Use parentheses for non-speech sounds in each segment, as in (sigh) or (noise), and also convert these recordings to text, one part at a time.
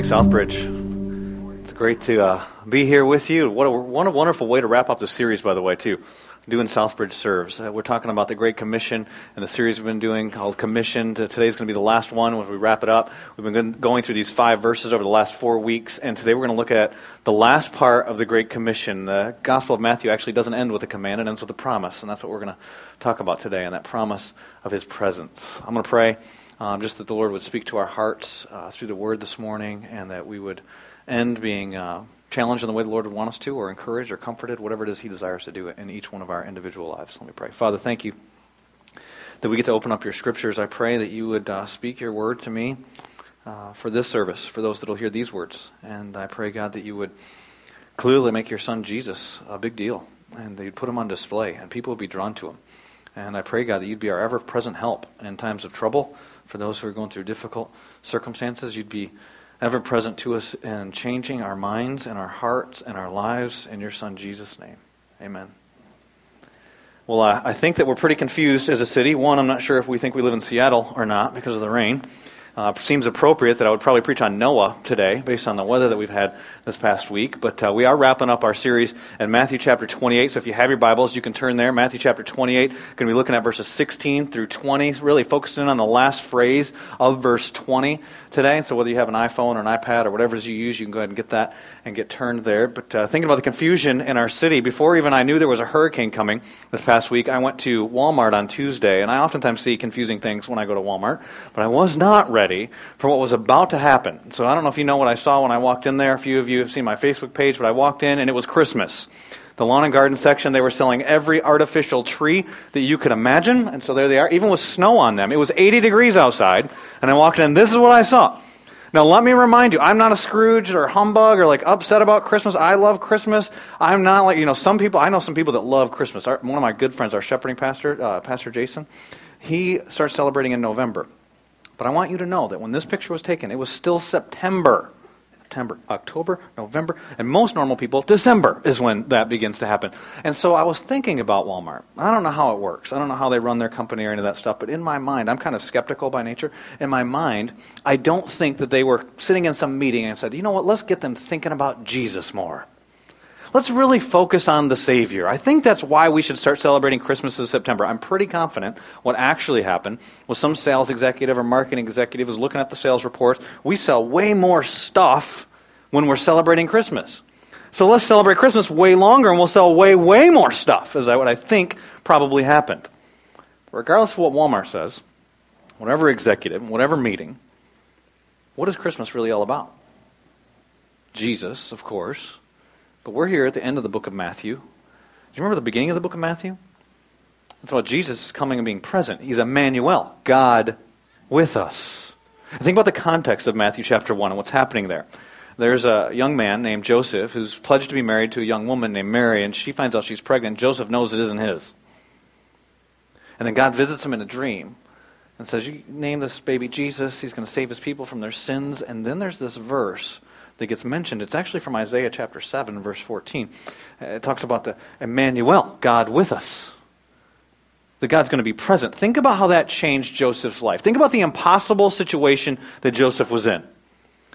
morning, Southbridge. It's great to uh, be here with you. What a, what a wonderful way to wrap up the series, by the way, too. Doing Southbridge Serves. Uh, we're talking about the Great Commission and the series we've been doing called Commissioned. Today's going to be the last one when we wrap it up. We've been going through these five verses over the last four weeks, and today we're going to look at the last part of the Great Commission. The Gospel of Matthew actually doesn't end with a command, it ends with a promise, and that's what we're going to talk about today, and that promise of His presence. I'm going to pray um, just that the Lord would speak to our hearts uh, through the Word this morning, and that we would end being uh, challenged in the way the Lord would want us to, or encouraged, or comforted, whatever it is He desires to do in each one of our individual lives. Let me pray. Father, thank you that we get to open up your Scriptures. I pray that you would uh, speak your Word to me uh, for this service, for those that will hear these words. And I pray, God, that you would clearly make your Son Jesus a big deal, and that you'd put him on display, and people would be drawn to him. And I pray, God, that you'd be our ever present help in times of trouble for those who are going through difficult circumstances. You'd be ever present to us in changing our minds and our hearts and our lives in your Son Jesus' name. Amen. Well, uh, I think that we're pretty confused as a city. One, I'm not sure if we think we live in Seattle or not because of the rain. Uh, seems appropriate that I would probably preach on Noah today based on the weather that we've had this past week. But uh, we are wrapping up our series in Matthew chapter 28. So if you have your Bibles, you can turn there. Matthew chapter 28. Going to be looking at verses 16 through 20, really focusing on the last phrase of verse 20 today. So whether you have an iPhone or an iPad or whatever you use, you can go ahead and get that and get turned there. But uh, thinking about the confusion in our city, before even I knew there was a hurricane coming this past week, I went to Walmart on Tuesday. And I oftentimes see confusing things when I go to Walmart. But I was not ready for what was about to happen. So I don't know if you know what I saw when I walked in there. A few of you have seen my Facebook page, but I walked in and it was Christmas. The lawn and garden section, they were selling every artificial tree that you could imagine. And so there they are, even with snow on them. It was 80 degrees outside. And I walked in, this is what I saw. Now, let me remind you, I'm not a Scrooge or humbug or like upset about Christmas. I love Christmas. I'm not like, you know, some people, I know some people that love Christmas. Our, one of my good friends, our shepherding pastor, uh, Pastor Jason, he starts celebrating in November. But I want you to know that when this picture was taken, it was still September. September, October, November, and most normal people, December is when that begins to happen. And so I was thinking about Walmart. I don't know how it works. I don't know how they run their company or any of that stuff, but in my mind, I'm kind of skeptical by nature. In my mind, I don't think that they were sitting in some meeting and said, you know what, let's get them thinking about Jesus more let's really focus on the Savior. I think that's why we should start celebrating Christmas in September. I'm pretty confident what actually happened was some sales executive or marketing executive was looking at the sales reports. We sell way more stuff when we're celebrating Christmas. So let's celebrate Christmas way longer and we'll sell way, way more stuff, is that what I think probably happened. Regardless of what Walmart says, whatever executive, whatever meeting, what is Christmas really all about? Jesus, of course. But we're here at the end of the book of Matthew. Do you remember the beginning of the book of Matthew? It's about Jesus coming and being present. He's Emmanuel, God with us. think about the context of Matthew chapter 1 and what's happening there. There's a young man named Joseph who's pledged to be married to a young woman named Mary, and she finds out she's pregnant. Joseph knows it isn't his. And then God visits him in a dream and says, You name this baby Jesus. He's going to save his people from their sins. And then there's this verse that gets mentioned. It's actually from Isaiah chapter 7, verse 14. Uh, it talks about the Emmanuel, God with us. That God's going to be present. Think about how that changed Joseph's life. Think about the impossible situation that Joseph was in.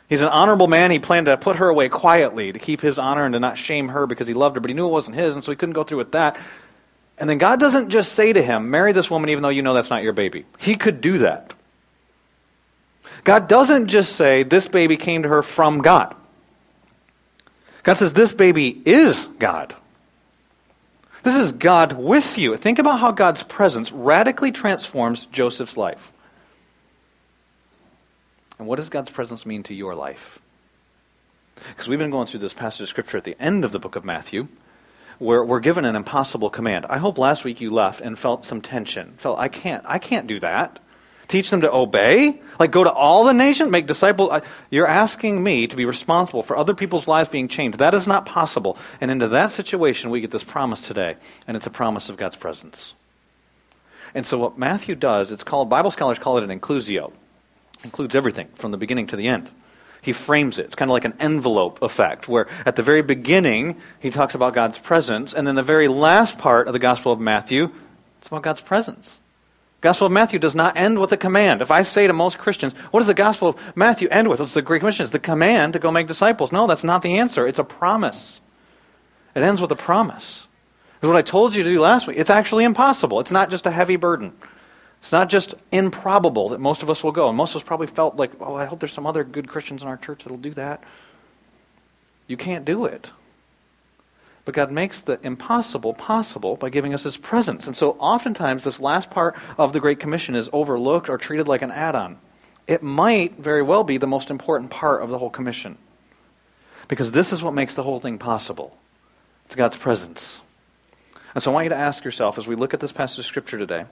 He's an honorable man. He planned to put her away quietly to keep his honor and to not shame her because he loved her, but he knew it wasn't his, and so he couldn't go through with that. And then God doesn't just say to him, Marry this woman even though you know that's not your baby. He could do that. God doesn't just say, This baby came to her from God. God says, This baby is God. This is God with you. Think about how God's presence radically transforms Joseph's life. And what does God's presence mean to your life? Because we've been going through this passage of Scripture at the end of the book of Matthew, where we're given an impossible command. I hope last week you left and felt some tension. Felt, I can't, I can't do that. Teach them to obey? Like go to all the nations, make disciples? Uh, you're asking me to be responsible for other people's lives being changed. That is not possible. And into that situation, we get this promise today, and it's a promise of God's presence. And so what Matthew does, it's called, Bible scholars call it an inclusio. Includes everything from the beginning to the end. He frames it. It's kind of like an envelope effect, where at the very beginning, he talks about God's presence, and then the very last part of the Gospel of Matthew, it's about God's presence. Gospel of Matthew does not end with a command. If I say to most Christians, what does the Gospel of Matthew end with? It's the Great Commission. It's the command to go make disciples. No, that's not the answer. It's a promise. It ends with a promise. Because what I told you to do last week, it's actually impossible. It's not just a heavy burden. It's not just improbable that most of us will go. And most of us probably felt like, oh, I hope there's some other good Christians in our church that'll do that. You can't do it. But God makes the impossible possible by giving us His presence. And so oftentimes this last part of the Great Commission is overlooked or treated like an add on. It might very well be the most important part of the whole commission. Because this is what makes the whole thing possible it's God's presence. And so I want you to ask yourself as we look at this passage of Scripture today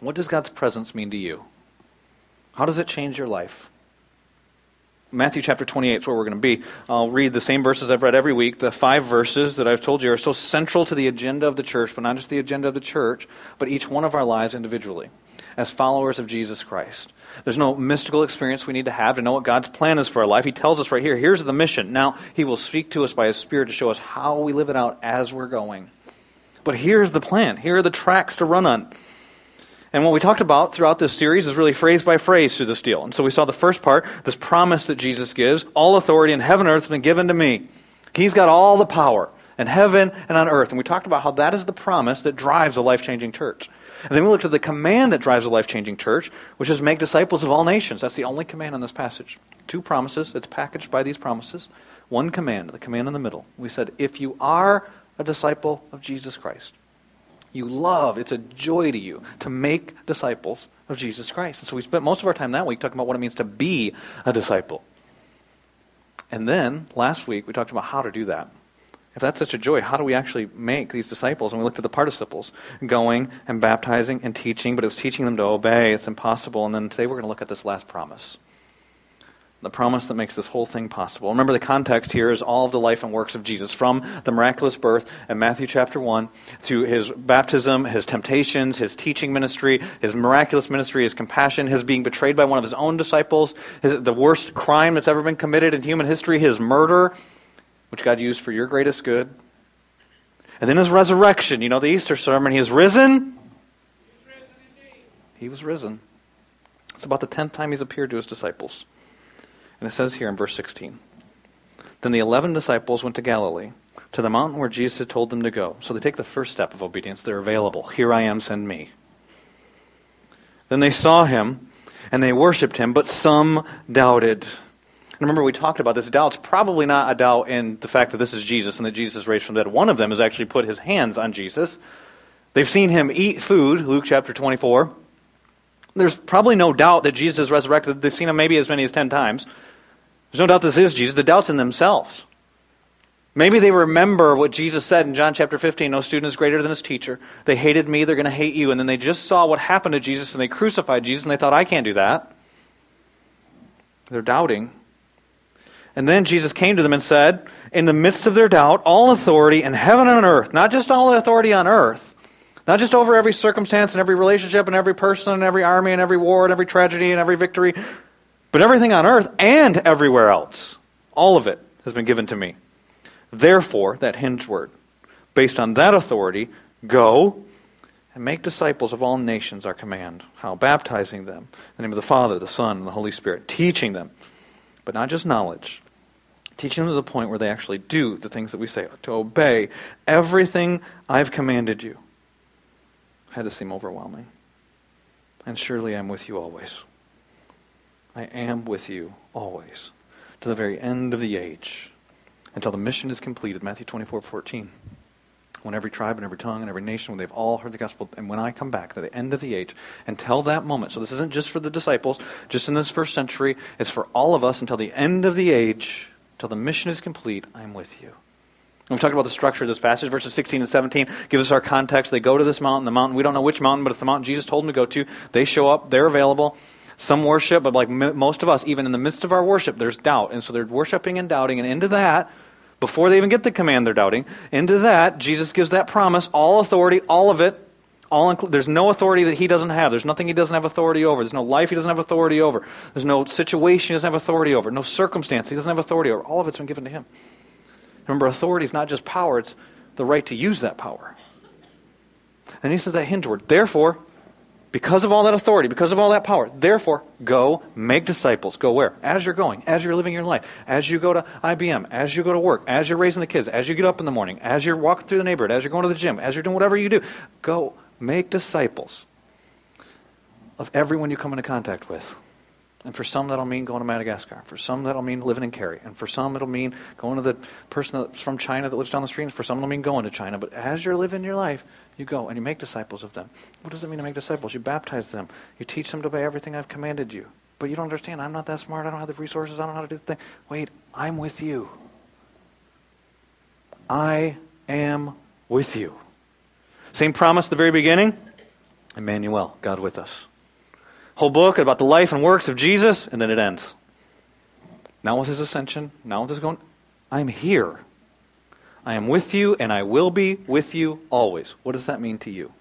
what does God's presence mean to you? How does it change your life? Matthew chapter 28 is where we're going to be. I'll read the same verses I've read every week. The five verses that I've told you are so central to the agenda of the church, but not just the agenda of the church, but each one of our lives individually as followers of Jesus Christ. There's no mystical experience we need to have to know what God's plan is for our life. He tells us right here here's the mission. Now, He will speak to us by His Spirit to show us how we live it out as we're going. But here's the plan. Here are the tracks to run on. And what we talked about throughout this series is really phrase by phrase through this deal. And so we saw the first part, this promise that Jesus gives all authority in heaven and earth has been given to me. He's got all the power in heaven and on earth. And we talked about how that is the promise that drives a life changing church. And then we looked at the command that drives a life changing church, which is make disciples of all nations. That's the only command in this passage. Two promises, it's packaged by these promises. One command, the command in the middle. We said, if you are a disciple of Jesus Christ, you love, it's a joy to you to make disciples of Jesus Christ. And so we spent most of our time that week talking about what it means to be a disciple. And then last week we talked about how to do that. If that's such a joy, how do we actually make these disciples? And we looked at the participles going and baptizing and teaching, but it was teaching them to obey. It's impossible. And then today we're going to look at this last promise the promise that makes this whole thing possible. Remember, the context here is all of the life and works of Jesus, from the miraculous birth in Matthew chapter 1 to his baptism, his temptations, his teaching ministry, his miraculous ministry, his compassion, his being betrayed by one of his own disciples, his, the worst crime that's ever been committed in human history, his murder, which God used for your greatest good. And then his resurrection. You know the Easter sermon. He is risen. He was risen. It's about the tenth time he's appeared to his disciples. And it says here in verse 16 Then the eleven disciples went to Galilee, to the mountain where Jesus had told them to go. So they take the first step of obedience. They're available. Here I am, send me. Then they saw him, and they worshipped him, but some doubted. And remember, we talked about this. Doubt's probably not a doubt in the fact that this is Jesus and that Jesus is raised from the dead. One of them has actually put his hands on Jesus. They've seen him eat food, Luke chapter 24. There's probably no doubt that Jesus resurrected. They've seen him maybe as many as 10 times. There's no doubt this is Jesus. The doubt's in themselves. Maybe they remember what Jesus said in John chapter 15 no student is greater than his teacher. They hated me, they're going to hate you. And then they just saw what happened to Jesus and they crucified Jesus and they thought, I can't do that. They're doubting. And then Jesus came to them and said, in the midst of their doubt, all authority in heaven and on earth, not just all authority on earth, not just over every circumstance and every relationship and every person and every army and every war and every tragedy and every victory, but everything on earth and everywhere else, all of it has been given to me. Therefore, that hinge word, based on that authority, go and make disciples of all nations, our command. How? Baptizing them in the name of the Father, the Son, and the Holy Spirit. Teaching them, but not just knowledge. Teaching them to the point where they actually do the things that we say, to obey everything I've commanded you. Had to seem overwhelming. And surely I'm with you always. I am with you always to the very end of the age until the mission is completed. Matthew 24, 14. When every tribe and every tongue and every nation, when they've all heard the gospel, and when I come back to the end of the age, until that moment. So this isn't just for the disciples, just in this first century. It's for all of us until the end of the age, until the mission is complete. I'm with you. And we talked about the structure of this passage. Verses 16 and 17 give us our context. They go to this mountain, the mountain, we don't know which mountain, but it's the mountain Jesus told them to go to. They show up, they're available. Some worship, but like most of us, even in the midst of our worship, there's doubt. And so they're worshiping and doubting. And into that, before they even get the command, they're doubting. Into that, Jesus gives that promise all authority, all of it. All there's no authority that he doesn't have. There's nothing he doesn't have authority over. There's no life he doesn't have authority over. There's no situation he doesn't have authority over. No circumstance he doesn't have authority over. All of it's been given to him. Remember, authority is not just power, it's the right to use that power. And he says that hinge word. Therefore, Because of all that authority, because of all that power. Therefore, go make disciples. Go where? As you're going, as you're living your life, as you go to IBM, as you go to work, as you're raising the kids, as you get up in the morning, as you're walking through the neighborhood, as you're going to the gym, as you're doing whatever you do. Go make disciples of everyone you come into contact with. And for some, that'll mean going to Madagascar. For some, that'll mean living in Cary. And for some, it'll mean going to the person that's from China that lives down the street. And for some, it'll mean going to China. But as you're living your life, you go and you make disciples of them. What does it mean to make disciples? You baptize them. You teach them to obey everything I've commanded you. But you don't understand. I'm not that smart. I don't have the resources. I don't know how to do the thing. Wait, I'm with you. I am with you. Same promise at the very beginning. Emmanuel, God with us whole book about the life and works of Jesus, and then it ends. Now with his ascension, now with his going, I'm here. I am with you, and I will be with you always. What does that mean to you?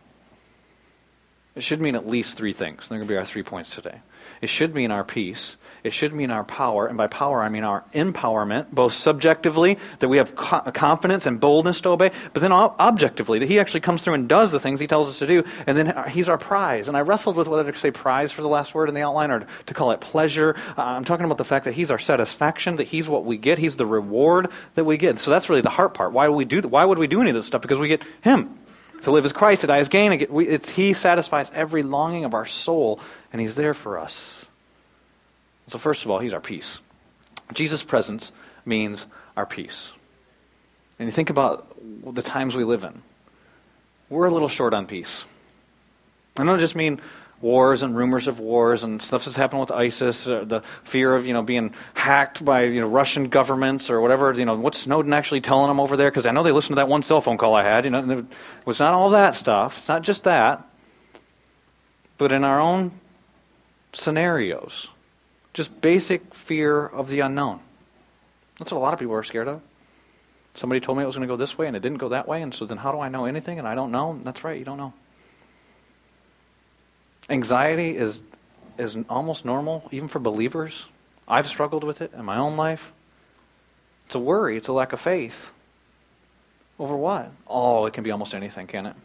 It should mean at least three things. They're going to be our three points today. It should mean our peace. It should mean our power. And by power, I mean our empowerment, both subjectively, that we have confidence and boldness to obey, but then objectively, that He actually comes through and does the things He tells us to do. And then He's our prize. And I wrestled with whether to say prize for the last word in the outline or to call it pleasure. Uh, I'm talking about the fact that He's our satisfaction, that He's what we get, He's the reward that we get. So that's really the heart part. Why we do, why would we do any of this stuff? Because we get Him. To live as Christ, to die as gain. It's, he satisfies every longing of our soul, and He's there for us. So, first of all, He's our peace. Jesus' presence means our peace. And you think about the times we live in, we're a little short on peace. I don't just mean wars and rumors of wars and stuff that's happened with ISIS, uh, the fear of you know being hacked by you know Russian governments or whatever. You know what's Snowden actually telling them over there? Because I know they listened to that one cell phone call I had. You know, it was not all that stuff. It's not just that, but in our own scenarios, just basic fear of the unknown. That's what a lot of people are scared of. Somebody told me it was going to go this way and it didn't go that way, and so then how do I know anything? And I don't know. That's right, you don't know. Anxiety is, is almost normal, even for believers. I've struggled with it in my own life. It's a worry, it's a lack of faith. Over what? Oh, it can be almost anything, can it?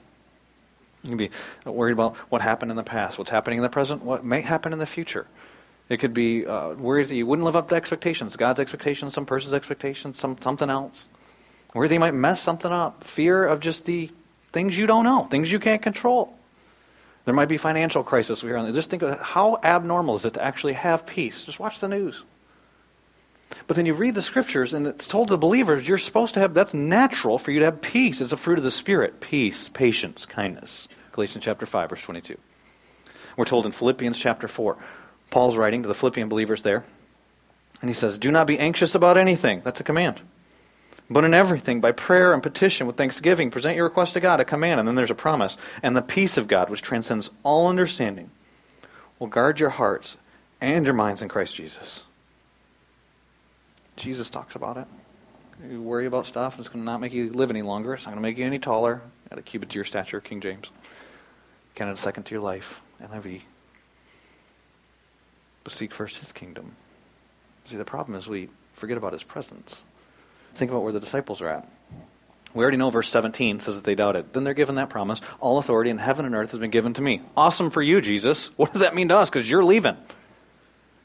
You can be worried about what happened in the past, what's happening in the present, what may happen in the future. It could be uh, worries that you wouldn't live up to expectations, God's expectations, some person's expectations, some something else. That you might mess something up. Fear of just the things you don't know, things you can't control. There might be financial crisis we hear on. Just think of how abnormal is it to actually have peace? Just watch the news. But then you read the scriptures, and it's told to the believers you're supposed to have. That's natural for you to have peace. It's a fruit of the spirit: peace, patience, kindness. Galatians chapter five, verse twenty-two. We're told in Philippians chapter four. Paul's writing to the Philippian believers there, and he says, "Do not be anxious about anything." That's a command. But in everything, by prayer and petition with thanksgiving, present your request to God, a command, and then there's a promise. And the peace of God, which transcends all understanding, will guard your hearts and your minds in Christ Jesus. Jesus talks about it. You worry about stuff, and it's going to not make you live any longer. It's not going to make you any taller. Got a cubit to your stature, King James. Count it a second to your life, NIV. But seek first his kingdom. See, the problem is we forget about his presence. Think about where the disciples are at. We already know verse 17 says that they doubted. Then they're given that promise All authority in heaven and earth has been given to me. Awesome for you, Jesus. (laughs) What does that mean to us? Because you're leaving.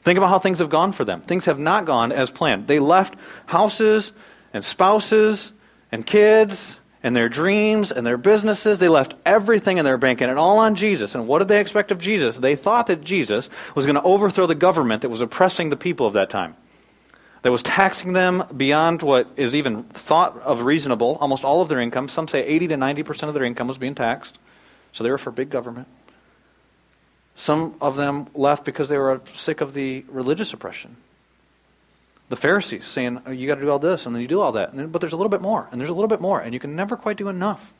Think about how things have gone for them. Things have not gone as planned. They left houses and spouses and kids and their dreams and their businesses. They left everything in their bank and it all on Jesus. And what did they expect of Jesus? They thought that Jesus was going to overthrow the government that was oppressing the people of that time that was taxing them beyond what is even thought of reasonable. Almost all of their income, some say 80 to 90% of their income was being taxed. So they were for big government. Some of them left because they were sick of the religious oppression. The Pharisees saying, oh, you got to do all this, and then you do all that. Then, but there's a little bit more, and there's a little bit more, and you can never quite do enough.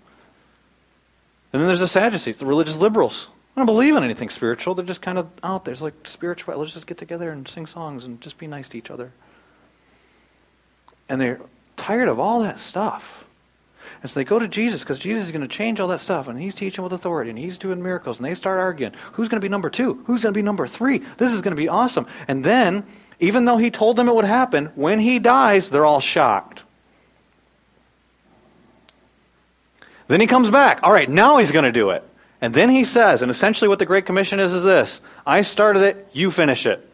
And then there's the Sadducees, the religious liberals. I don't believe in anything spiritual. They're just kind of out there. It's like spiritual. Let's just get together and sing songs and just be nice to each other. And they're tired of all that stuff. And so they go to Jesus because Jesus is going to change all that stuff. And he's teaching with authority and he's doing miracles. And they start arguing who's going to be number two? Who's going to be number three? This is going to be awesome. And then, even though he told them it would happen, when he dies, they're all shocked. Then he comes back. All right, now he's going to do it. And then he says, and essentially what the Great Commission is is this I started it, you finish it.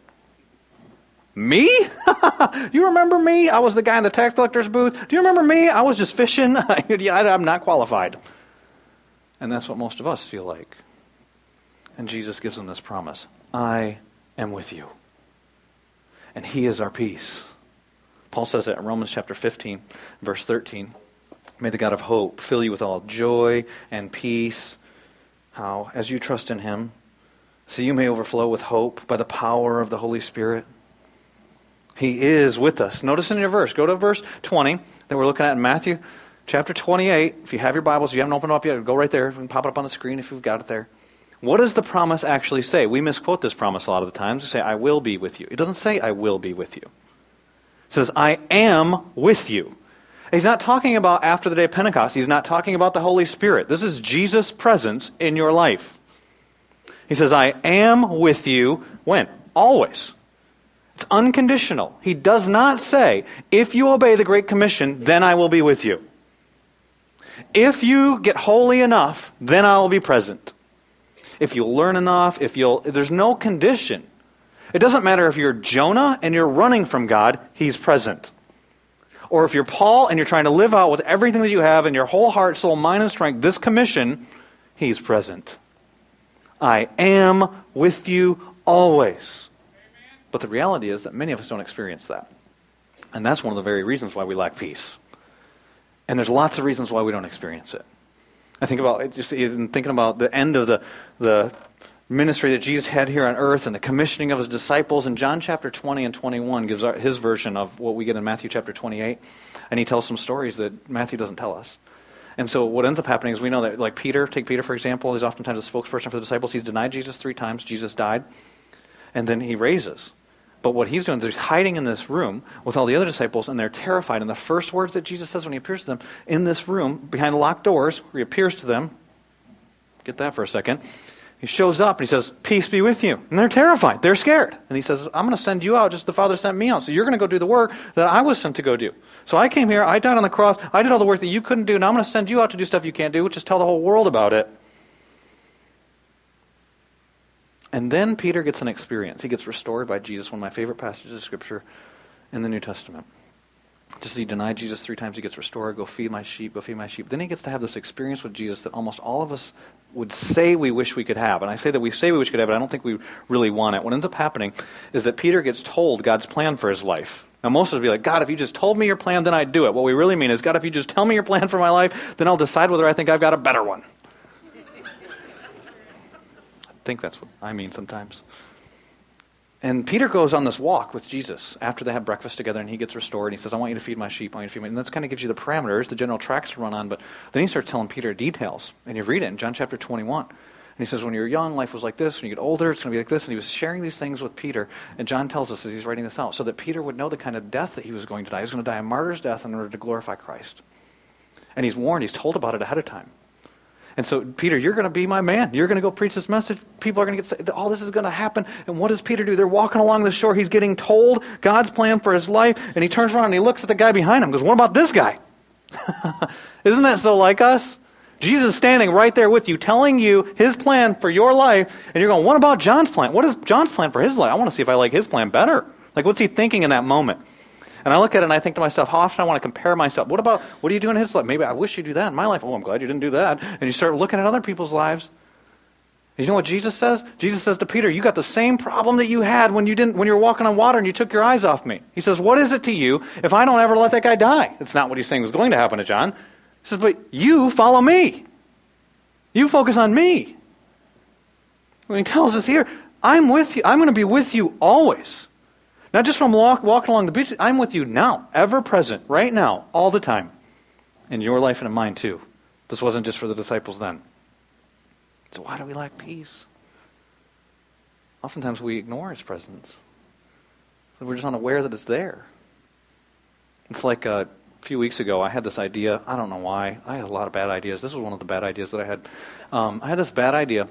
Me? (laughs) you remember me? I was the guy in the tax collector's booth. Do you remember me? I was just fishing. (laughs) I'm not qualified. And that's what most of us feel like. And Jesus gives them this promise I am with you. And he is our peace. Paul says that in Romans chapter 15, verse 13. May the God of hope fill you with all joy and peace. How? As you trust in him, so you may overflow with hope by the power of the Holy Spirit. He is with us. Notice in your verse, go to verse 20 that we're looking at in Matthew chapter 28. If you have your Bibles, if you haven't opened them up yet, go right there. We can pop it up on the screen if you've got it there. What does the promise actually say? We misquote this promise a lot of the times. We say, I will be with you. It doesn't say, I will be with you. It says, I am with you. He's not talking about after the day of Pentecost. He's not talking about the Holy Spirit. This is Jesus' presence in your life. He says, I am with you when? Always. It's unconditional. He does not say, if you obey the Great Commission, then I will be with you. If you get holy enough, then I will be present. If you learn enough, if you'll, there's no condition. It doesn't matter if you're Jonah and you're running from God, He's present. Or if you're Paul and you're trying to live out with everything that you have in your whole heart, soul, mind, and strength, this commission, He's present. I am with you always. But the reality is that many of us don't experience that. And that's one of the very reasons why we lack peace. And there's lots of reasons why we don't experience it. I think about just even thinking about the end of the, the ministry that Jesus had here on earth and the commissioning of his disciples. And John chapter 20 and 21 gives our, his version of what we get in Matthew chapter 28. And he tells some stories that Matthew doesn't tell us. And so what ends up happening is we know that, like Peter, take Peter for example, he's oftentimes a spokesperson for the disciples. He's denied Jesus three times. Jesus died. And then he raises. But what he's doing is he's hiding in this room with all the other disciples, and they're terrified. And the first words that Jesus says when he appears to them in this room, behind locked doors, where he appears to them, get that for a second, he shows up and he says, Peace be with you. And they're terrified. They're scared. And he says, I'm going to send you out just the Father sent me out. So you're going to go do the work that I was sent to go do. So I came here, I died on the cross, I did all the work that you couldn't do, and I'm going to send you out to do stuff you can't do, which is tell the whole world about it. And then Peter gets an experience. He gets restored by Jesus, one of my favorite passages of Scripture in the New Testament. Just he denied Jesus three times, he gets restored. Go feed my sheep, go feed my sheep. Then he gets to have this experience with Jesus that almost all of us would say we wish we could have. And I say that we say we wish we could have, but I don't think we really want it. What ends up happening is that Peter gets told God's plan for his life. Now, most of us would be like, God, if you just told me your plan, then I'd do it. What we really mean is, God, if you just tell me your plan for my life, then I'll decide whether I think I've got a better one think that's what I mean sometimes. And Peter goes on this walk with Jesus after they have breakfast together, and he gets restored. And he says, "I want you to feed my sheep. I want you to feed my." And that kind of gives you the parameters, the general tracks to run on. But then he starts telling Peter details, and you read it in John chapter 21. And he says, "When you're young, life was like this. When you get older, it's going to be like this." And he was sharing these things with Peter. And John tells us as he's writing this out, so that Peter would know the kind of death that he was going to die. He was going to die a martyr's death in order to glorify Christ. And he's warned. He's told about it ahead of time. And so, Peter, you're going to be my man. You're going to go preach this message. People are going to get saved. All this is going to happen. And what does Peter do? They're walking along the shore. He's getting told God's plan for his life. And he turns around and he looks at the guy behind him goes, What about this guy? (laughs) Isn't that so like us? Jesus is standing right there with you, telling you his plan for your life. And you're going, What about John's plan? What is John's plan for his life? I want to see if I like his plan better. Like, what's he thinking in that moment? And I look at it and I think to myself, how often I want to compare myself. What about, what do you do in his life? Maybe I wish you do that in my life. Oh, I'm glad you didn't do that. And you start looking at other people's lives. You know what Jesus says? Jesus says to Peter, you got the same problem that you had when you didn't when you were walking on water and you took your eyes off me. He says, What is it to you if I don't ever let that guy die? It's not what he's saying was going to happen to John. He says, But you follow me. You focus on me. When he tells us here, I'm with you, I'm going to be with you always. Not just from walk, walking along the beach. I'm with you now, ever present, right now, all the time. In your life and in mine too. This wasn't just for the disciples then. So why do we lack peace? Oftentimes we ignore his presence. So we're just unaware that it's there. It's like a few weeks ago, I had this idea. I don't know why. I had a lot of bad ideas. This was one of the bad ideas that I had. Um, I had this bad idea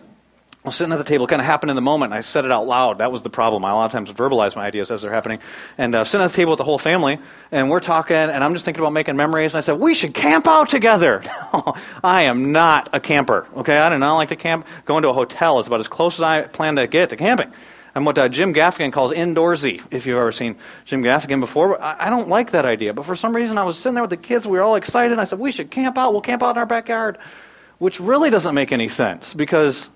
I was sitting at the table, kind of happened in the moment, and I said it out loud. That was the problem. I a lot of times verbalize my ideas as they're happening. And uh, sitting at the table with the whole family, and we're talking, and I'm just thinking about making memories. And I said, we should camp out together. (laughs) I am not a camper, okay? I do not like to camp. Going to a hotel is about as close as I plan to get to camping. I'm what uh, Jim Gaffigan calls indoorsy, if you've ever seen Jim Gaffigan before. I, I don't like that idea. But for some reason, I was sitting there with the kids. We were all excited. And I said, we should camp out. We'll camp out in our backyard, which really doesn't make any sense because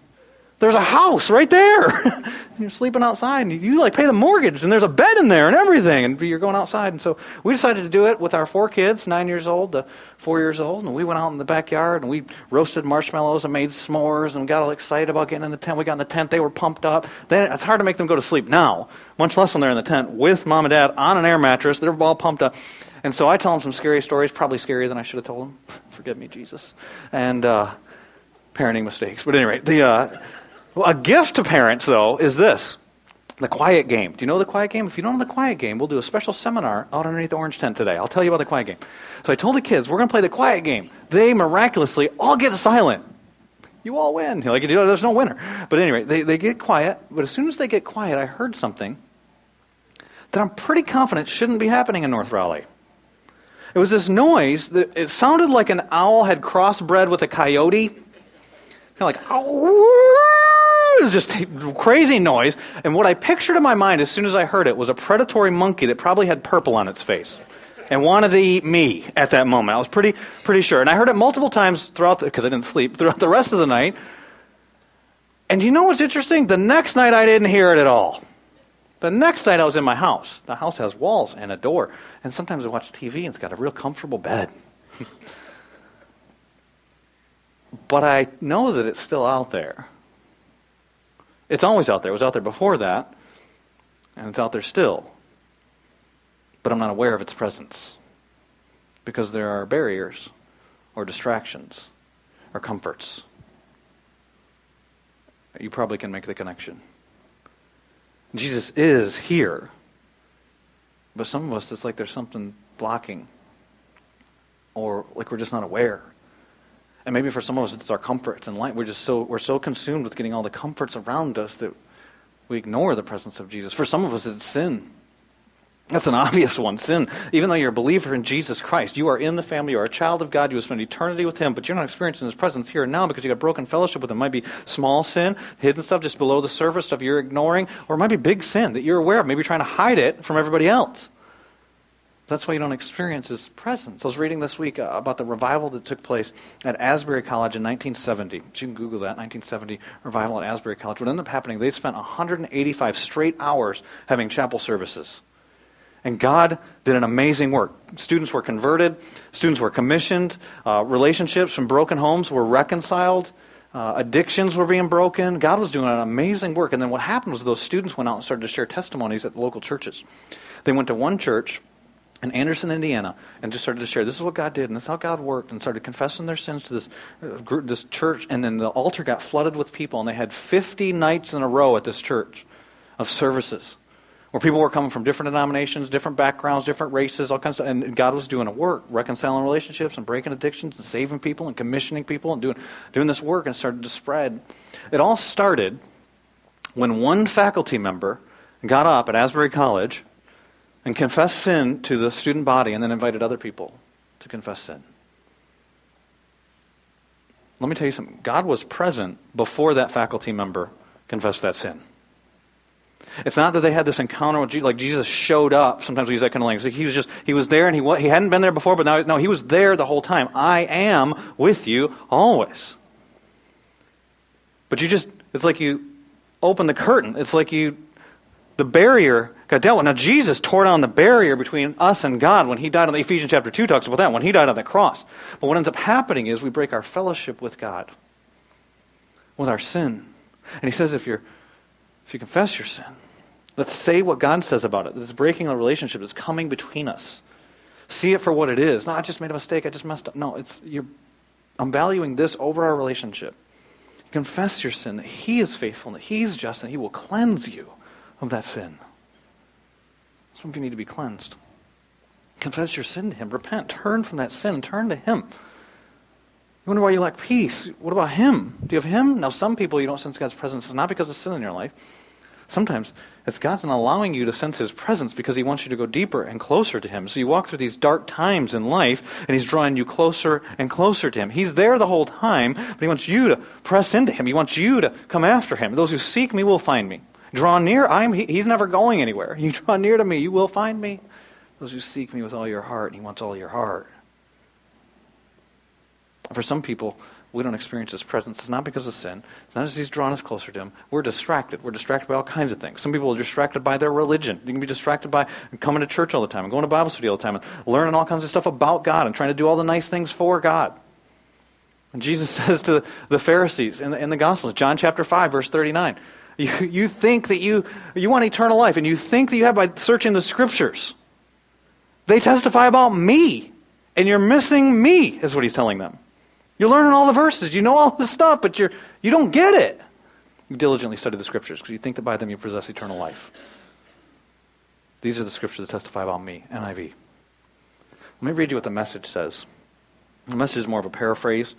there's a house right there. (laughs) you're sleeping outside, and you like pay the mortgage, and there's a bed in there and everything, and you're going outside. And so we decided to do it with our four kids, nine years old to four years old, and we went out in the backyard and we roasted marshmallows and made s'mores and got all excited about getting in the tent. We got in the tent; they were pumped up. Then it's hard to make them go to sleep now, much less when they're in the tent with mom and dad on an air mattress. They're all pumped up. And so I tell them some scary stories, probably scarier than I should have told them. (laughs) Forgive me, Jesus. And uh, parenting mistakes. But anyway, the. Uh, well, a gift to parents, though, is this the quiet game. Do you know the quiet game? If you don't know the quiet game, we'll do a special seminar out underneath the orange tent today. I'll tell you about the quiet game. So I told the kids, we're going to play the quiet game. They miraculously all get silent. You all win. Like, you know, there's no winner. But anyway, they, they get quiet. But as soon as they get quiet, I heard something that I'm pretty confident shouldn't be happening in North Raleigh. It was this noise that it sounded like an owl had crossbred with a coyote. Kind of like, it was just crazy noise. And what I pictured in my mind as soon as I heard it was a predatory monkey that probably had purple on its face and wanted to eat me at that moment. I was pretty, pretty sure. And I heard it multiple times throughout, because I didn't sleep, throughout the rest of the night. And you know what's interesting? The next night I didn't hear it at all. The next night I was in my house. The house has walls and a door. And sometimes I watch TV and it's got a real comfortable bed. (laughs) but I know that it's still out there. It's always out there. It was out there before that, and it's out there still. But I'm not aware of its presence because there are barriers or distractions or comforts. You probably can make the connection. Jesus is here, but some of us, it's like there's something blocking, or like we're just not aware. And maybe for some of us, it's our comforts and light. We're just so we're so consumed with getting all the comforts around us that we ignore the presence of Jesus. For some of us, it's sin. That's an (laughs) obvious one. Sin. Even though you're a believer in Jesus Christ, you are in the family, you are a child of God, you will spend eternity with Him, but you're not experiencing His presence here and now because you got broken fellowship with Him. Might be small sin, hidden stuff just below the surface, stuff you're ignoring, or it might be big sin that you're aware of, maybe trying to hide it from everybody else. That's why you don't experience his presence. I was reading this week uh, about the revival that took place at Asbury College in 1970. You can Google that, 1970 revival at Asbury College. What ended up happening, they spent 185 straight hours having chapel services. And God did an amazing work. Students were converted, students were commissioned, uh, relationships from broken homes were reconciled, uh, addictions were being broken. God was doing an amazing work. And then what happened was those students went out and started to share testimonies at the local churches. They went to one church in Anderson, Indiana, and just started to share this is what God did, and this is how God worked, and started confessing their sins to this uh, group, this church. And then the altar got flooded with people, and they had 50 nights in a row at this church of services where people were coming from different denominations, different backgrounds, different races, all kinds of, and God was doing a work, reconciling relationships and breaking addictions and saving people and commissioning people and doing, doing this work and started to spread. It all started when one faculty member got up at Asbury College and confessed sin to the student body and then invited other people to confess sin. Let me tell you something. God was present before that faculty member confessed that sin. It's not that they had this encounter with Jesus, like Jesus showed up. Sometimes we use that kind of language. he was just, he was there and he, he hadn't been there before, but now, no, he was there the whole time. I am with you always. But you just, it's like you open the curtain. It's like you the barrier got dealt with. Now, Jesus tore down the barrier between us and God when he died on the Ephesians chapter 2 talks about that, when he died on the cross. But what ends up happening is we break our fellowship with God, with our sin. And he says if you're if you confess your sin, let's say what God says about it. This breaking a relationship that's coming between us. See it for what it is. Not I just made a mistake, I just messed up. No, it's you're I'm valuing this over our relationship. Confess your sin, that He is faithful, that He's just, and He will cleanse you of that sin. Some of you need to be cleansed. Confess your sin to Him. Repent. Turn from that sin. Turn to Him. You wonder why you lack peace. What about Him? Do you have Him? Now, some people you don't sense God's presence. It's not because of sin in your life. Sometimes it's God's not allowing you to sense His presence because He wants you to go deeper and closer to Him. So you walk through these dark times in life, and He's drawing you closer and closer to Him. He's there the whole time, but He wants you to press into Him. He wants you to come after Him. Those who seek me will find me. Draw near, I'm, he, He's never going anywhere. You draw near to me, you will find me. Those who seek me with all your heart, and He wants all your heart. For some people, we don't experience His presence. It's not because of sin. It's not as He's drawn us closer to Him. We're distracted. We're distracted by all kinds of things. Some people are distracted by their religion. You can be distracted by coming to church all the time and going to Bible study all the time and learning all kinds of stuff about God and trying to do all the nice things for God. And Jesus (laughs) says to the Pharisees in the, in the Gospels, John chapter 5, verse 39, you, you think that you, you want eternal life, and you think that you have by searching the Scriptures. They testify about me, and you're missing me, is what he's telling them. You're learning all the verses. You know all the stuff, but you're, you don't get it. You diligently study the scriptures because you think that by them you possess eternal life. These are the scriptures that testify about me, NIV. Let me read you what the message says. The message is more of a paraphrase,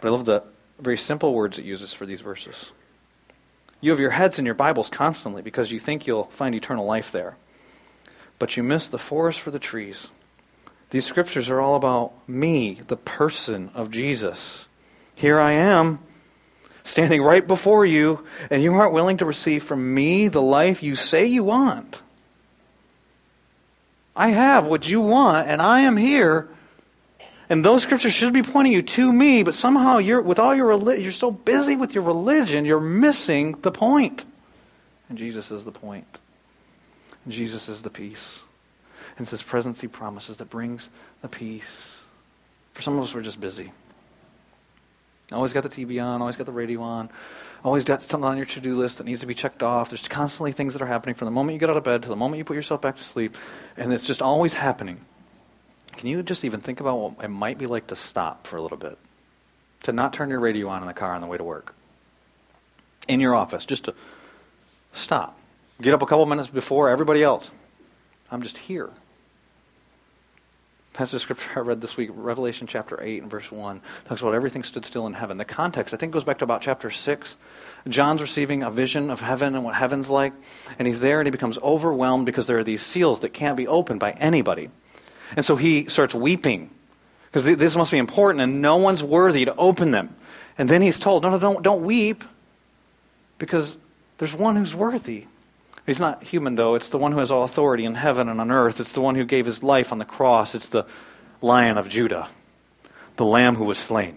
but I love the very simple words it uses for these verses. You have your heads in your Bibles constantly because you think you'll find eternal life there. But you miss the forest for the trees these scriptures are all about me, the person of Jesus. Here I am, standing right before you, and you aren't willing to receive from me the life you say you want. I have what you want, and I am here. And those scriptures should be pointing you to me, but somehow you're with all your you're so busy with your religion, you're missing the point. And Jesus is the point. And Jesus is the peace. And it's His presence He promises that brings the peace. For some of us, we're just busy. Always got the TV on, always got the radio on, always got something on your to do list that needs to be checked off. There's constantly things that are happening from the moment you get out of bed to the moment you put yourself back to sleep, and it's just always happening. Can you just even think about what it might be like to stop for a little bit? To not turn your radio on in the car on the way to work? In your office, just to stop. Get up a couple minutes before everybody else. I'm just here passage of scripture I read this week, Revelation chapter 8 and verse 1, talks about everything stood still in heaven. The context, I think, goes back to about chapter 6. John's receiving a vision of heaven and what heaven's like, and he's there and he becomes overwhelmed because there are these seals that can't be opened by anybody. And so he starts weeping because this must be important and no one's worthy to open them. And then he's told, no, no, don't, don't weep because there's one who's worthy. He's not human, though. It's the one who has all authority in heaven and on earth. It's the one who gave his life on the cross. It's the lion of Judah, the lamb who was slain.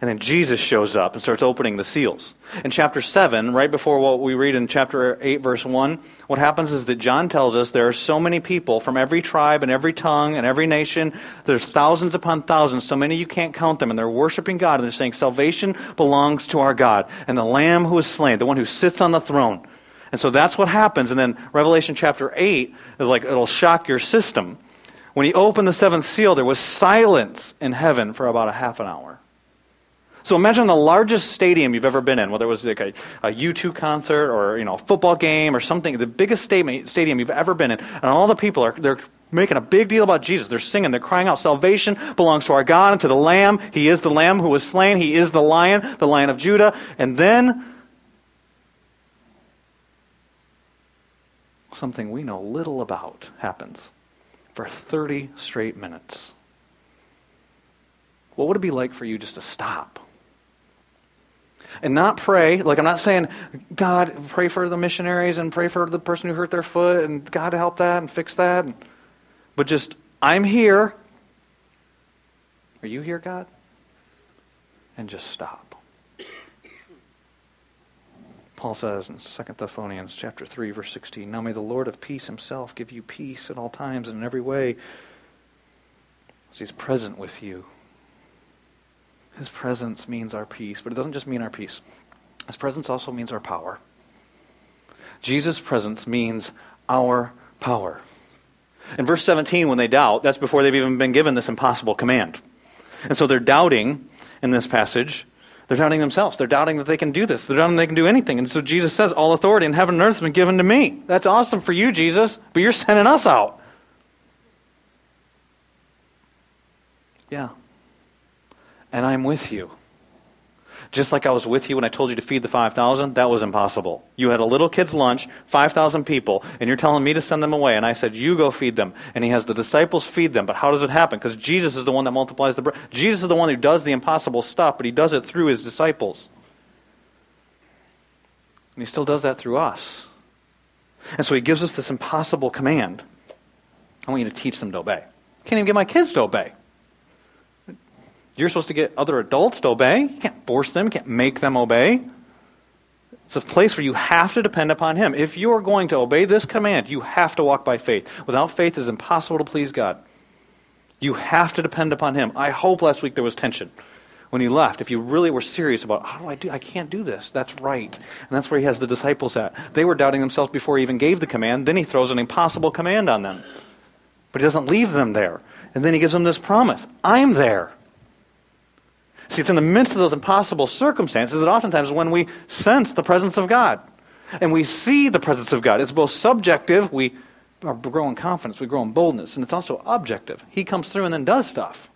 And then Jesus shows up and starts opening the seals. In chapter 7, right before what we read in chapter 8, verse 1, what happens is that John tells us there are so many people from every tribe and every tongue and every nation. There's thousands upon thousands, so many you can't count them, and they're worshiping God, and they're saying, Salvation belongs to our God. And the Lamb who is slain, the one who sits on the throne, and so that's what happens. And then Revelation chapter 8 is like, it'll shock your system. When he opened the seventh seal, there was silence in heaven for about a half an hour. So imagine the largest stadium you've ever been in, whether it was like a a U2 concert or you know a football game or something, the biggest stadium you've ever been in, and all the people are they're making a big deal about Jesus. They're singing, they're crying out, salvation belongs to our God and to the Lamb. He is the Lamb who was slain. He is the Lion, the Lion of Judah. And then something we know little about happens for 30 straight minutes. What would it be like for you just to stop? And not pray, like I'm not saying, God, pray for the missionaries and pray for the person who hurt their foot and God help that and fix that. But just, I'm here. Are you here, God? And just stop. Paul says in 2 Thessalonians chapter 3 verse 16, "Now may the Lord of peace himself give you peace at all times and in every way as he's present with you." His presence means our peace, but it doesn't just mean our peace. His presence also means our power. Jesus' presence means our power. In verse 17, when they doubt, that's before they've even been given this impossible command. And so they're doubting in this passage they're doubting themselves. They're doubting that they can do this. They're doubting they can do anything. And so Jesus says, All authority in heaven and earth has been given to me. That's awesome for you, Jesus, but you're sending us out. Yeah. And I'm with you. Just like I was with you when I told you to feed the 5,000, that was impossible. You had a little kid's lunch, 5,000 people, and you're telling me to send them away. And I said, You go feed them. And he has the disciples feed them. But how does it happen? Because Jesus is the one that multiplies the bread. Jesus is the one who does the impossible stuff, but he does it through his disciples. And he still does that through us. And so he gives us this impossible command. I want you to teach them to obey. I can't even get my kids to obey. You're supposed to get other adults to obey. You can't force them, you can't make them obey. It's a place where you have to depend upon Him. If you are going to obey this command, you have to walk by faith. Without faith, it is impossible to please God. You have to depend upon Him. I hope last week there was tension when he left. If you really were serious about, how do I do? I can't do this. That's right. And that's where he has the disciples at. They were doubting themselves before he even gave the command. Then he throws an impossible command on them. But he doesn't leave them there. And then he gives them this promise I'm there. See, it's in the midst of those impossible circumstances that oftentimes when we sense the presence of God and we see the presence of God, it's both subjective, we grow in confidence, we grow in boldness, and it's also objective. He comes through and then does stuff.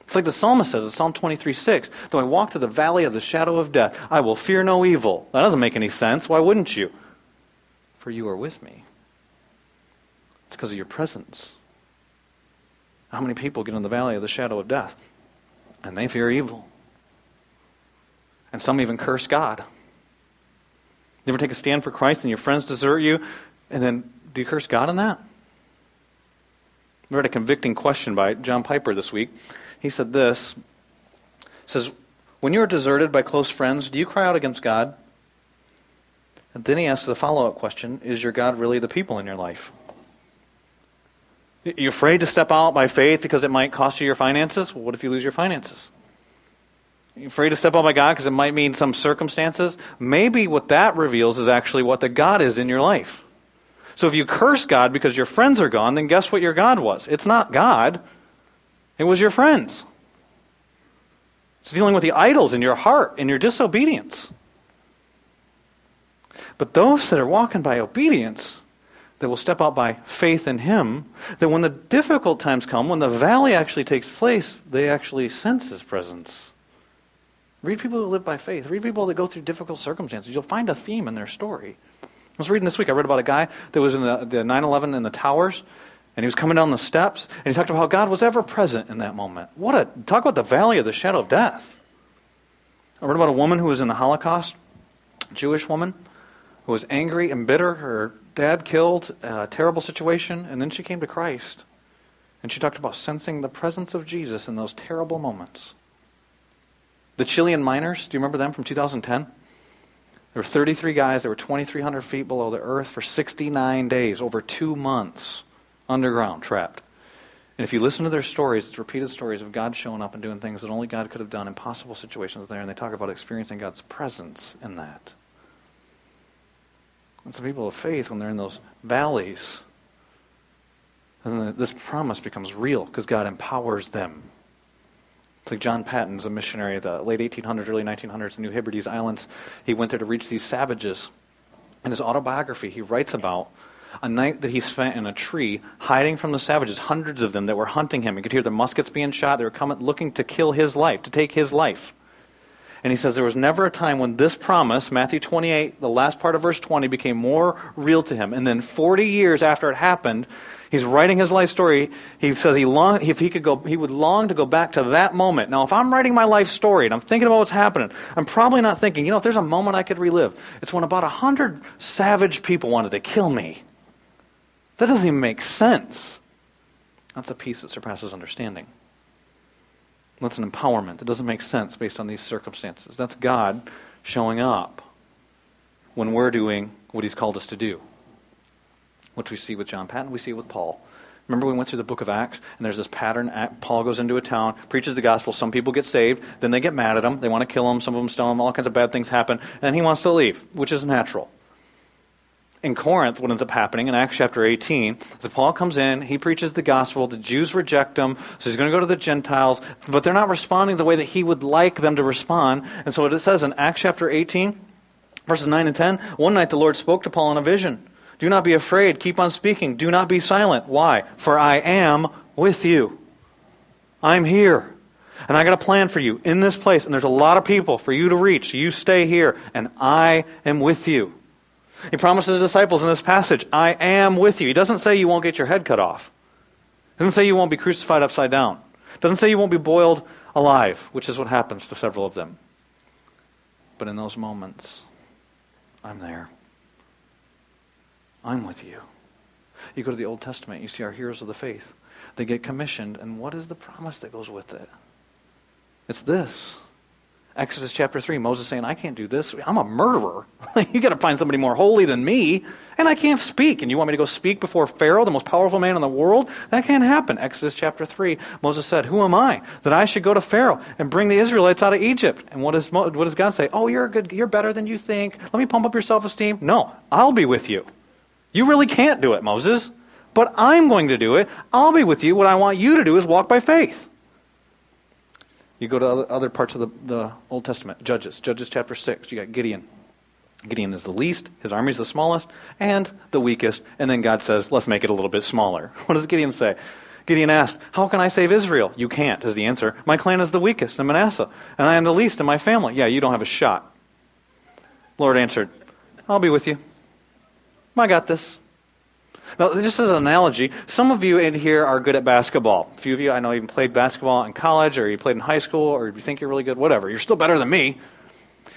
It's like the psalmist says in Psalm 23 6, Though I walk through the valley of the shadow of death, I will fear no evil. That doesn't make any sense. Why wouldn't you? For you are with me. It's because of your presence. How many people get in the valley of the shadow of death? And they fear evil. And some even curse God. You ever take a stand for Christ and your friends desert you? And then do you curse God in that? I read a convicting question by John Piper this week. He said this. Says, When you are deserted by close friends, do you cry out against God? And then he asks the follow up question Is your God really the people in your life? You're afraid to step out by faith because it might cost you your finances? Well, what if you lose your finances? You're afraid to step out by God because it might mean some circumstances? Maybe what that reveals is actually what the God is in your life. So if you curse God because your friends are gone, then guess what your God was? It's not God, it was your friends. It's dealing with the idols in your heart and your disobedience. But those that are walking by obedience, that will step out by faith in Him, that when the difficult times come, when the valley actually takes place, they actually sense His presence. Read people who live by faith. Read people that go through difficult circumstances. You'll find a theme in their story. I was reading this week, I read about a guy that was in the, the 9-11 in the towers, and he was coming down the steps, and he talked about how God was ever present in that moment. What a, talk about the valley of the shadow of death. I read about a woman who was in the Holocaust, Jewish woman, who was angry and bitter. Her dad killed, uh, a terrible situation, and then she came to Christ. And she talked about sensing the presence of Jesus in those terrible moments. The Chilean miners, do you remember them from 2010? There were 33 guys that were 2,300 feet below the earth for 69 days, over two months, underground, trapped. And if you listen to their stories, it's repeated stories of God showing up and doing things that only God could have done, in impossible situations there, and they talk about experiencing God's presence in that. And some people of faith, when they're in those valleys, and this promise becomes real because God empowers them it's like John Paton's a missionary, the late 1800s, early 1900s, in New Hebrides Islands. He went there to reach these savages. In his autobiography, he writes about a night that he spent in a tree hiding from the savages, hundreds of them that were hunting him. He could hear the muskets being shot. They were coming looking to kill his life, to take his life. And he says there was never a time when this promise, Matthew 28, the last part of verse 20, became more real to him. And then 40 years after it happened, He's writing his life story. He says he long, if he could go, he would long to go back to that moment. Now, if I'm writing my life story and I'm thinking about what's happening, I'm probably not thinking, you know, if there's a moment I could relive, it's when about a hundred savage people wanted to kill me. That doesn't even make sense. That's a peace that surpasses understanding. That's an empowerment that doesn't make sense based on these circumstances. That's God showing up when we're doing what He's called us to do which we see with John Paton, we see it with Paul. Remember, we went through the book of Acts, and there's this pattern. Paul goes into a town, preaches the gospel. Some people get saved. Then they get mad at him. They want to kill him. Some of them stone him. All kinds of bad things happen. And he wants to leave, which is natural. In Corinth, what ends up happening in Acts chapter 18 is Paul comes in, he preaches the gospel, the Jews reject him, so he's going to go to the Gentiles, but they're not responding the way that he would like them to respond. And so what it says in Acts chapter 18, verses 9 and 10, one night the Lord spoke to Paul in a vision. Do not be afraid. Keep on speaking. Do not be silent. Why? For I am with you. I'm here. And I got a plan for you in this place, and there's a lot of people for you to reach. You stay here, and I am with you. He promises the disciples in this passage, I am with you. He doesn't say you won't get your head cut off. He doesn't say you won't be crucified upside down. He doesn't say you won't be boiled alive, which is what happens to several of them. But in those moments, I'm there. I'm with you. You go to the Old Testament, you see our heroes of the faith. They get commissioned, and what is the promise that goes with it? It's this. Exodus chapter 3, Moses saying, I can't do this. I'm a murderer. (laughs) you got to find somebody more holy than me, and I can't speak. And you want me to go speak before Pharaoh, the most powerful man in the world? That can't happen. Exodus chapter 3, Moses said, Who am I that I should go to Pharaoh and bring the Israelites out of Egypt? And what, does, what does God say? Oh, you're, good, you're better than you think. Let me pump up your self esteem. No, I'll be with you. You really can't do it, Moses, but I'm going to do it. I'll be with you. What I want you to do is walk by faith. You go to other, parts of the, the Old Testament, Judges, Judges chapter 6, you got Gideon. Gideon is the least, his army is the smallest, and the weakest. And then God says, let's make it a little bit smaller. (laughs) What does Gideon say? Gideon asked, How can I save Israel? You can't, is the answer. My clan is the weakest in Manasseh, and I am the least in my family. Yeah, you don't have a shot. Lord answered, I'll be with you. I got this. Now, just as an analogy, some of you in here are good at basketball. A few of you, I know, even played basketball in college, or you played in high school, or you think you're really good, whatever. You're still better than me.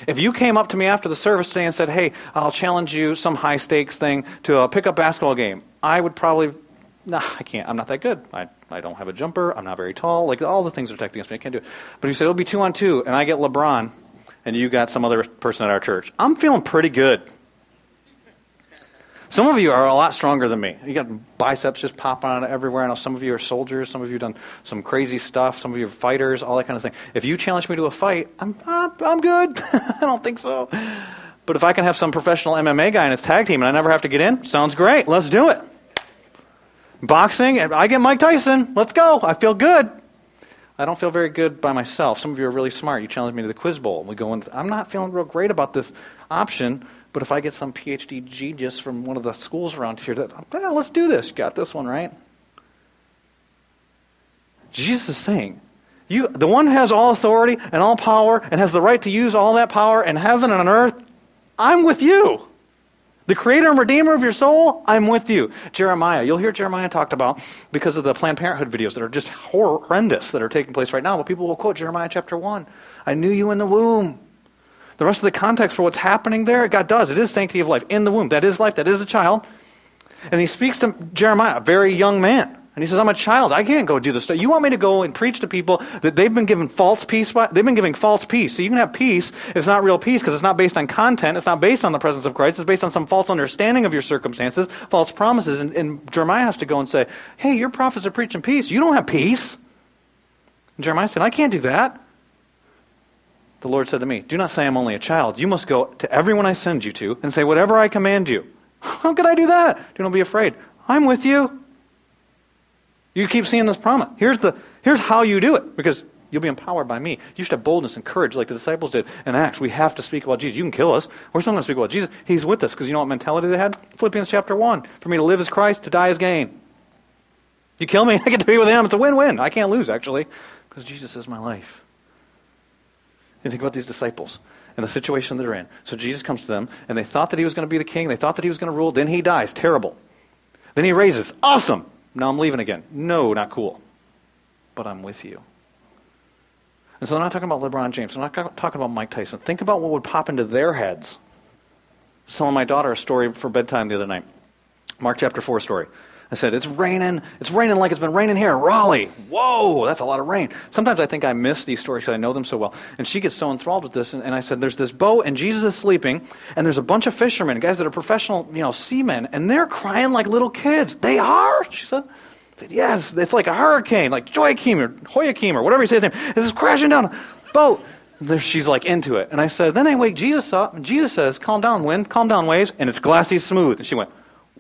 If you came up to me after the service today and said, hey, I'll challenge you some high stakes thing to a pickup basketball game, I would probably, nah, I can't. I'm not that good. I, I don't have a jumper. I'm not very tall. Like all the things are protect against me. I can't do it. But if you said it'll be two on two, and I get LeBron, and you got some other person at our church, I'm feeling pretty good. Some of you are a lot stronger than me. You got biceps just popping out everywhere. I know some of you are soldiers. Some of you have done some crazy stuff. Some of you are fighters, all that kind of thing. If you challenge me to a fight, I'm, uh, I'm good. (laughs) I don't think so. But if I can have some professional MMA guy in his tag team and I never have to get in, sounds great. Let's do it. Boxing, I get Mike Tyson. Let's go. I feel good. I don't feel very good by myself. Some of you are really smart. You challenge me to the quiz bowl. We go in. I'm not feeling real great about this option but if I get some PhD genius from one of the schools around here, that well, let's do this. You got this one right. Jesus is saying, you, the one who has all authority and all power and has the right to use all that power in heaven and on earth, I'm with you. The creator and redeemer of your soul, I'm with you. Jeremiah, you'll hear Jeremiah talked about because of the Planned Parenthood videos that are just horrendous that are taking place right now. But people will quote Jeremiah chapter 1. I knew you in the womb. The rest of the context for what's happening there, God does. It is sanctity of life in the womb. That is life. That is a child. And he speaks to Jeremiah, a very young man. And he says, I'm a child. I can't go do this stuff. You want me to go and preach to people that they've been given false peace? By, they've been giving false peace. So you can have peace. It's not real peace because it's not based on content. It's not based on the presence of Christ. It's based on some false understanding of your circumstances, false promises. And, and Jeremiah has to go and say, hey, your prophets are preaching peace. You don't have peace. And Jeremiah said, I can't do that the Lord said to me, Do not say I'm only a child. You must go to everyone I send you to and say whatever I command you. (laughs) How could I do that? Do not be afraid. I'm with you. You keep seeing this promise. Here's, the, here's how you do it because you'll be empowered by me. You should have boldness and courage like the disciples did in Acts. We have to speak about Jesus. You can kill us. We're still going to speak about Jesus. He's with us because you know what mentality they had? Philippians chapter 1. For me to live as Christ, to die as gain. You kill me, (laughs) I get to be with him. It's a win win. I can't lose, actually, because Jesus is my life. You think about these disciples and the situation they're in. So Jesus comes to them, and they thought that he was going to be the king. They thought that he was going to rule. Then he dies. Terrible. Then he raises. Awesome. Now I'm leaving again. No, not cool. But I'm with you. And so I'm not talking about LeBron James. I'm not talking about Mike Tyson. Think about what would pop into their heads. I was telling my daughter a story for bedtime the other night. Mark chapter 4 story. I said, It's raining. It's raining like it's been raining here Raleigh. Whoa, that's a lot of rain. Sometimes I think I miss these stories because I know them so well. And she gets so enthralled with this. And, and, I said, There's this boat, and Jesus is sleeping, and there's a bunch of fishermen, guys that are professional you know, seamen, and they're crying like little kids. They are? She said. Said, Yes, it's like a hurricane, like Joachim or Joachim or whatever he says his name. This is crashing down a boat. She's like into it. And I said, Then I wake Jesus up, and Jesus says, Calm down, wind, calm down, waves, and it's glassy smooth. And she went,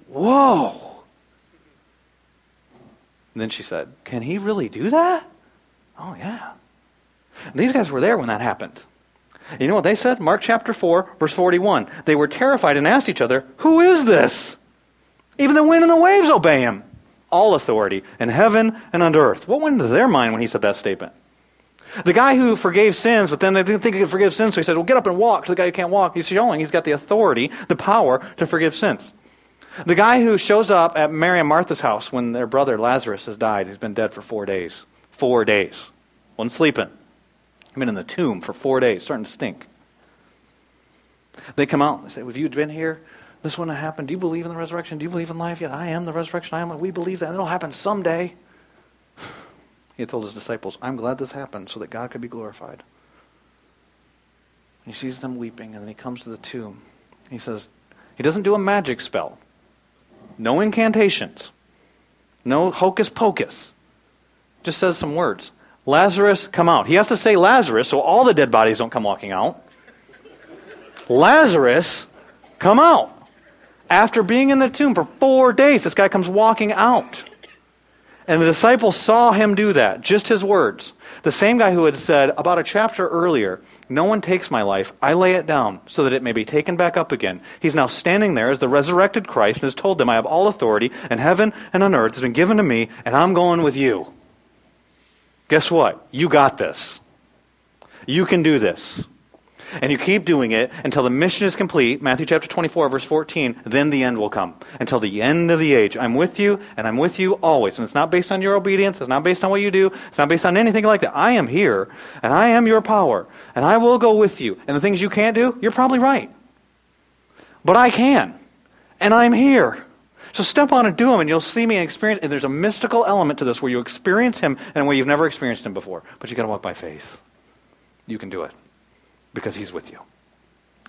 Whoa. And then she said, Can he really do that? Oh, yeah. And these guys were there when that happened. You know what they said? Mark chapter 4, verse 41. They were terrified and asked each other, Who is this? Even the wind and the waves obey him. All authority in heaven and on earth. What went into their mind when he said that statement? The guy who forgave sins, but then they didn't think he could forgive sins, so he said, Well, get up and walk. to the guy who can't walk, he's showing he's got the authority, the power to forgive sins. The guy who shows up at Mary and Martha's house when their brother Lazarus has died, he's been dead for four days. Four days. Wasn't sleeping. He's been in the tomb for four days, starting to stink. They come out. They say, Have you been here? This wouldn't have happened. Do you believe in the resurrection? Do you believe in life? Yet I am the resurrection. I am. We believe that. It'll happen someday. (sighs) He had told his disciples, I'm glad this happened so that God could be glorified. And he sees them weeping, and then he comes to the tomb. He says, He doesn't do a magic spell, no incantations, no hocus pocus. Just says some words. Lazarus, come out. He has to say Lazarus so all the dead bodies don't come walking out. Lazarus, come out. After being in the tomb for four days, this guy comes walking out. And the disciples saw him do that, just his words. The same guy who had said about a chapter earlier, No one takes my life, I lay it down so that it may be taken back up again. He's now standing there as the resurrected Christ and has told them, I have all authority in heaven and on earth has been given to me, and I'm going with you. Guess what? You got this. You can do this and you keep doing it until the mission is complete, Matthew chapter 24, verse 14, then the end will come. Until the end of the age. I'm with you, and I'm with you always. And it's not based on your obedience, it's not based on what you do, it's not based on anything like that. I am here, and I am your power, and I will go with you. And the things you can't do, you're probably right. But I can, and I'm here. So step on and do them, and you'll see me and experience. And there's a mystical element to this where you experience Him in a way you've never experienced Him before. But you got to walk by faith. You can do it because he's with you.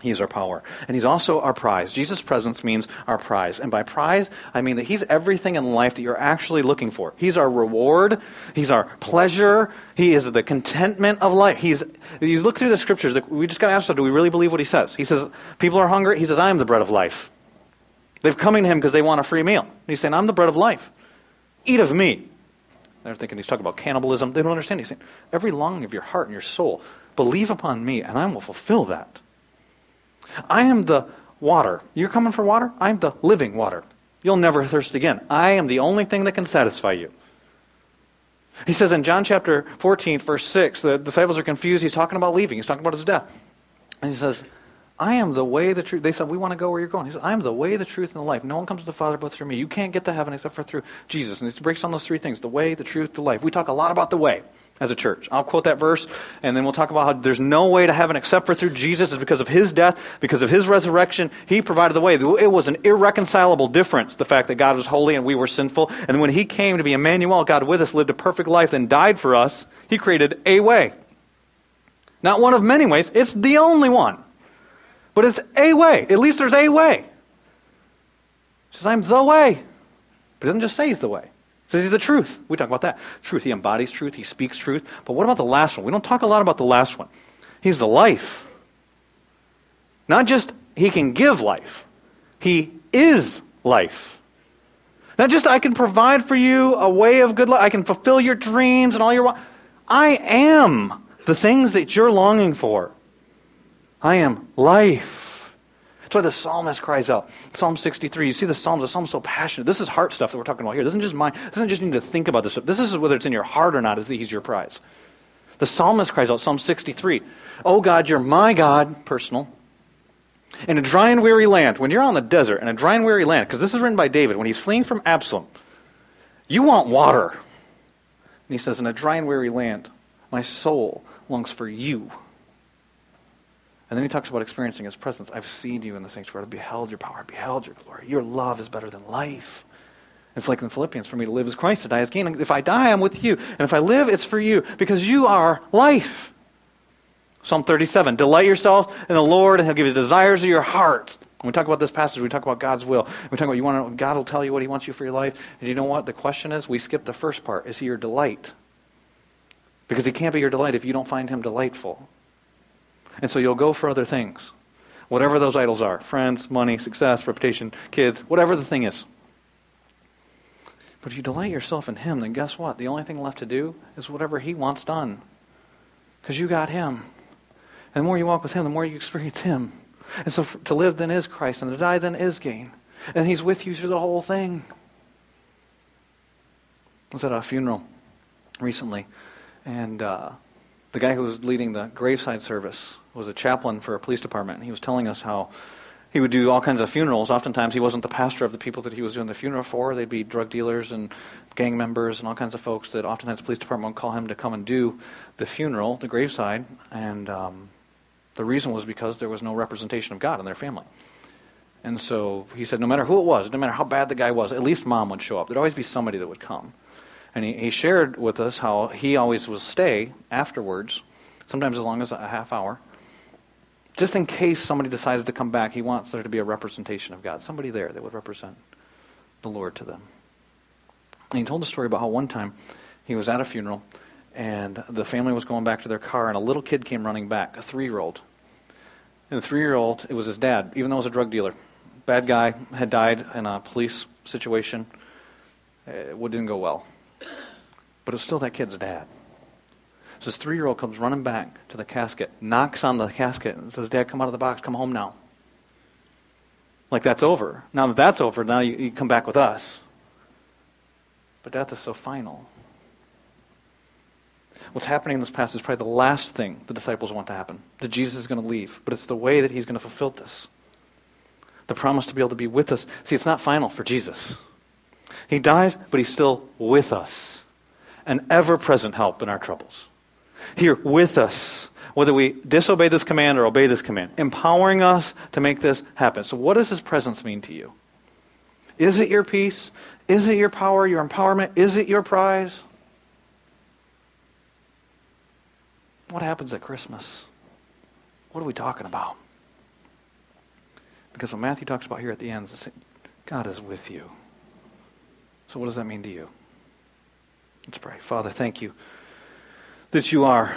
He is our power. And he's also our prize. Jesus' presence means our prize. And by prize, I mean that he's everything in life that you're actually looking for. He's our reward. He's our pleasure. He is the contentment of life. He's, you look through the scriptures, we just got to ask, ourselves, do we really believe what he says? He says, people are hungry. He says, I am the bread of life. They've coming to him because they want a free meal. He's saying, I'm the bread of life. Eat of me. They're thinking he's talking about cannibalism. They don't understand. He's saying, every longing of your heart and your soul Believe upon me, and I will fulfill that. I am the water. You're coming for water? I'm the living water. You'll never thirst again. I am the only thing that can satisfy you. He says in John chapter 14, verse 6, the disciples are confused. He's talking about leaving, he's talking about his death. And he says, I am the way, the truth. They said, We want to go where you're going. He said, I am the way, the truth, and the life. No one comes to the Father but through me. You can't get to heaven except for through Jesus. And he breaks down those three things the way, the truth, the life. We talk a lot about the way as a church. I'll quote that verse, and then we'll talk about how there's no way to heaven except for through Jesus. It's because of his death, because of his resurrection. He provided the way. It was an irreconcilable difference, the fact that God was holy and we were sinful. And when he came to be Emmanuel, God with us, lived a perfect life, then died for us, he created a way. Not one of many ways, it's the only one. But it's a way. At least there's a way. He says, I'm the way. But he doesn't just say he's the way. So he's the truth. We talk about that. Truth. He embodies truth. He speaks truth. But what about the last one? We don't talk a lot about the last one. He's the life. Not just he can give life, he is life. Not just I can provide for you a way of good life, I can fulfill your dreams and all your. I am the things that you're longing for. I am life. That's why the psalmist cries out. Psalm 63, you see the Psalms, the Psalm's so passionate. This is heart stuff that we're talking about here. This isn't just mind. This isn't just need to think about this stuff. This is whether it's in your heart or not, is he's your prize. The psalmist cries out, Psalm 63, Oh God, you're my God, personal. In a dry and weary land, when you're on the desert, in a dry and weary land, because this is written by David when he's fleeing from Absalom, you want water. And he says, In a dry and weary land, my soul longs for you. And then he talks about experiencing his presence. I've seen you in the sanctuary. I beheld your power. I beheld your glory. Your love is better than life. It's like in Philippians, for me to live is Christ, to die is gain. If I die, I'm with you. And if I live, it's for you, because you are life. Psalm 37, delight yourself in the Lord, and he'll give you the desires of your heart. When we talk about this passage, we talk about God's will. We talk about you want to, God will tell you what he wants you for your life. And you know what? The question is, we skip the first part. Is he your delight? Because he can't be your delight if you don't find him delightful. And so you'll go for other things. Whatever those idols are friends, money, success, reputation, kids, whatever the thing is. But if you delight yourself in Him, then guess what? The only thing left to do is whatever He wants done. Because you got Him. And the more you walk with Him, the more you experience Him. And so to live then is Christ, and to die then is gain. And He's with you through the whole thing. I was at a funeral recently, and uh, The guy who was leading the graveside service was a chaplain for a police department, and he was telling us how he would do all kinds of funerals. Oftentimes, he wasn't the pastor of the people that he was doing the funeral for. They'd be drug dealers and gang members and all kinds of folks that oftentimes the police department would call him to come and do the funeral, the graveside. And um, the reason was because there was no representation of God in their family. And so he said, no matter who it was, no matter how bad the guy was, at least mom would show up. There'd always be somebody that would come. And he, he shared with us how he always would stay afterwards, sometimes as long as a half hour, just in case somebody decides to come back, he wants there to be a representation of God, somebody there that would represent the Lord to them. And he told a story about how one time he was at a funeral and the family was going back to their car and a little kid came running back, a three year old. And the three year old, it was his dad, even though he was a drug dealer. Bad guy, had died in a police situation. It didn't go well. But it was still that kid's dad. So his three year old comes running back to the casket, knocks on the casket, and says, Dad, come out of the box, come home now. Like that's over. Now, if that's over, now you, you come back with us. But death is so final. What's happening in this passage is probably the last thing the disciples want to happen. That Jesus is going to leave. But it's the way that he's going to fulfill this. The promise to be able to be with us. See, it's not final for Jesus. He dies, but he's still with us. An ever present help in our troubles here with us, whether we disobey this command or obey this command, empowering us to make this happen. So, what does his presence mean to you? Is it your peace? Is it your power, your empowerment? Is it your prize? What happens at Christmas? What are we talking about? Because what Matthew talks about here at the end is God is with you. So, what does that mean to you? Let's pray. Father, thank you that you are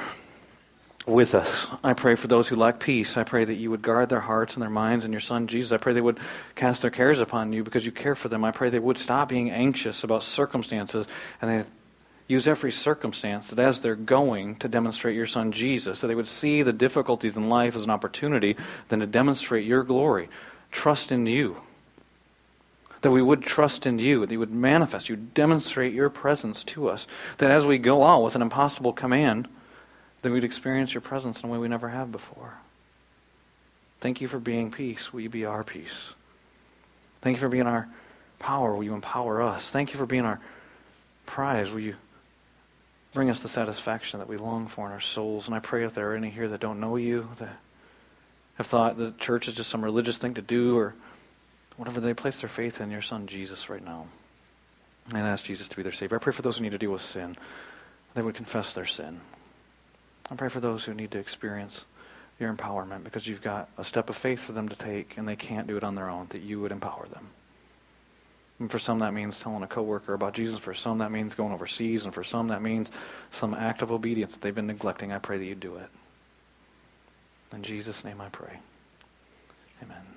with us. I pray for those who lack peace. I pray that you would guard their hearts and their minds and your Son Jesus. I pray they would cast their cares upon you because you care for them. I pray they would stop being anxious about circumstances and they use every circumstance that as they're going to demonstrate your Son Jesus, so they would see the difficulties in life as an opportunity than to demonstrate your glory. Trust in you. That we would trust in you, that you would manifest, you demonstrate your presence to us. That as we go out with an impossible command, that we'd experience your presence in a way we never have before. Thank you for being peace. Will you be our peace? Thank you for being our power. Will you empower us? Thank you for being our prize. Will you bring us the satisfaction that we long for in our souls? And I pray if there are any here that don't know you, that have thought that church is just some religious thing to do or whatever they place their faith in your son Jesus right now and ask Jesus to be their Savior. I pray for those who need to deal with sin, they would confess their sin. I pray for those who need to experience your empowerment because you've got a step of faith for them to take and they can't do it on their own, that you would empower them. And for some, that means telling a coworker about Jesus. For some, that means going overseas. And for some, that means some act of obedience that they've been neglecting. I pray that you do it. In Jesus' name I pray. Amen.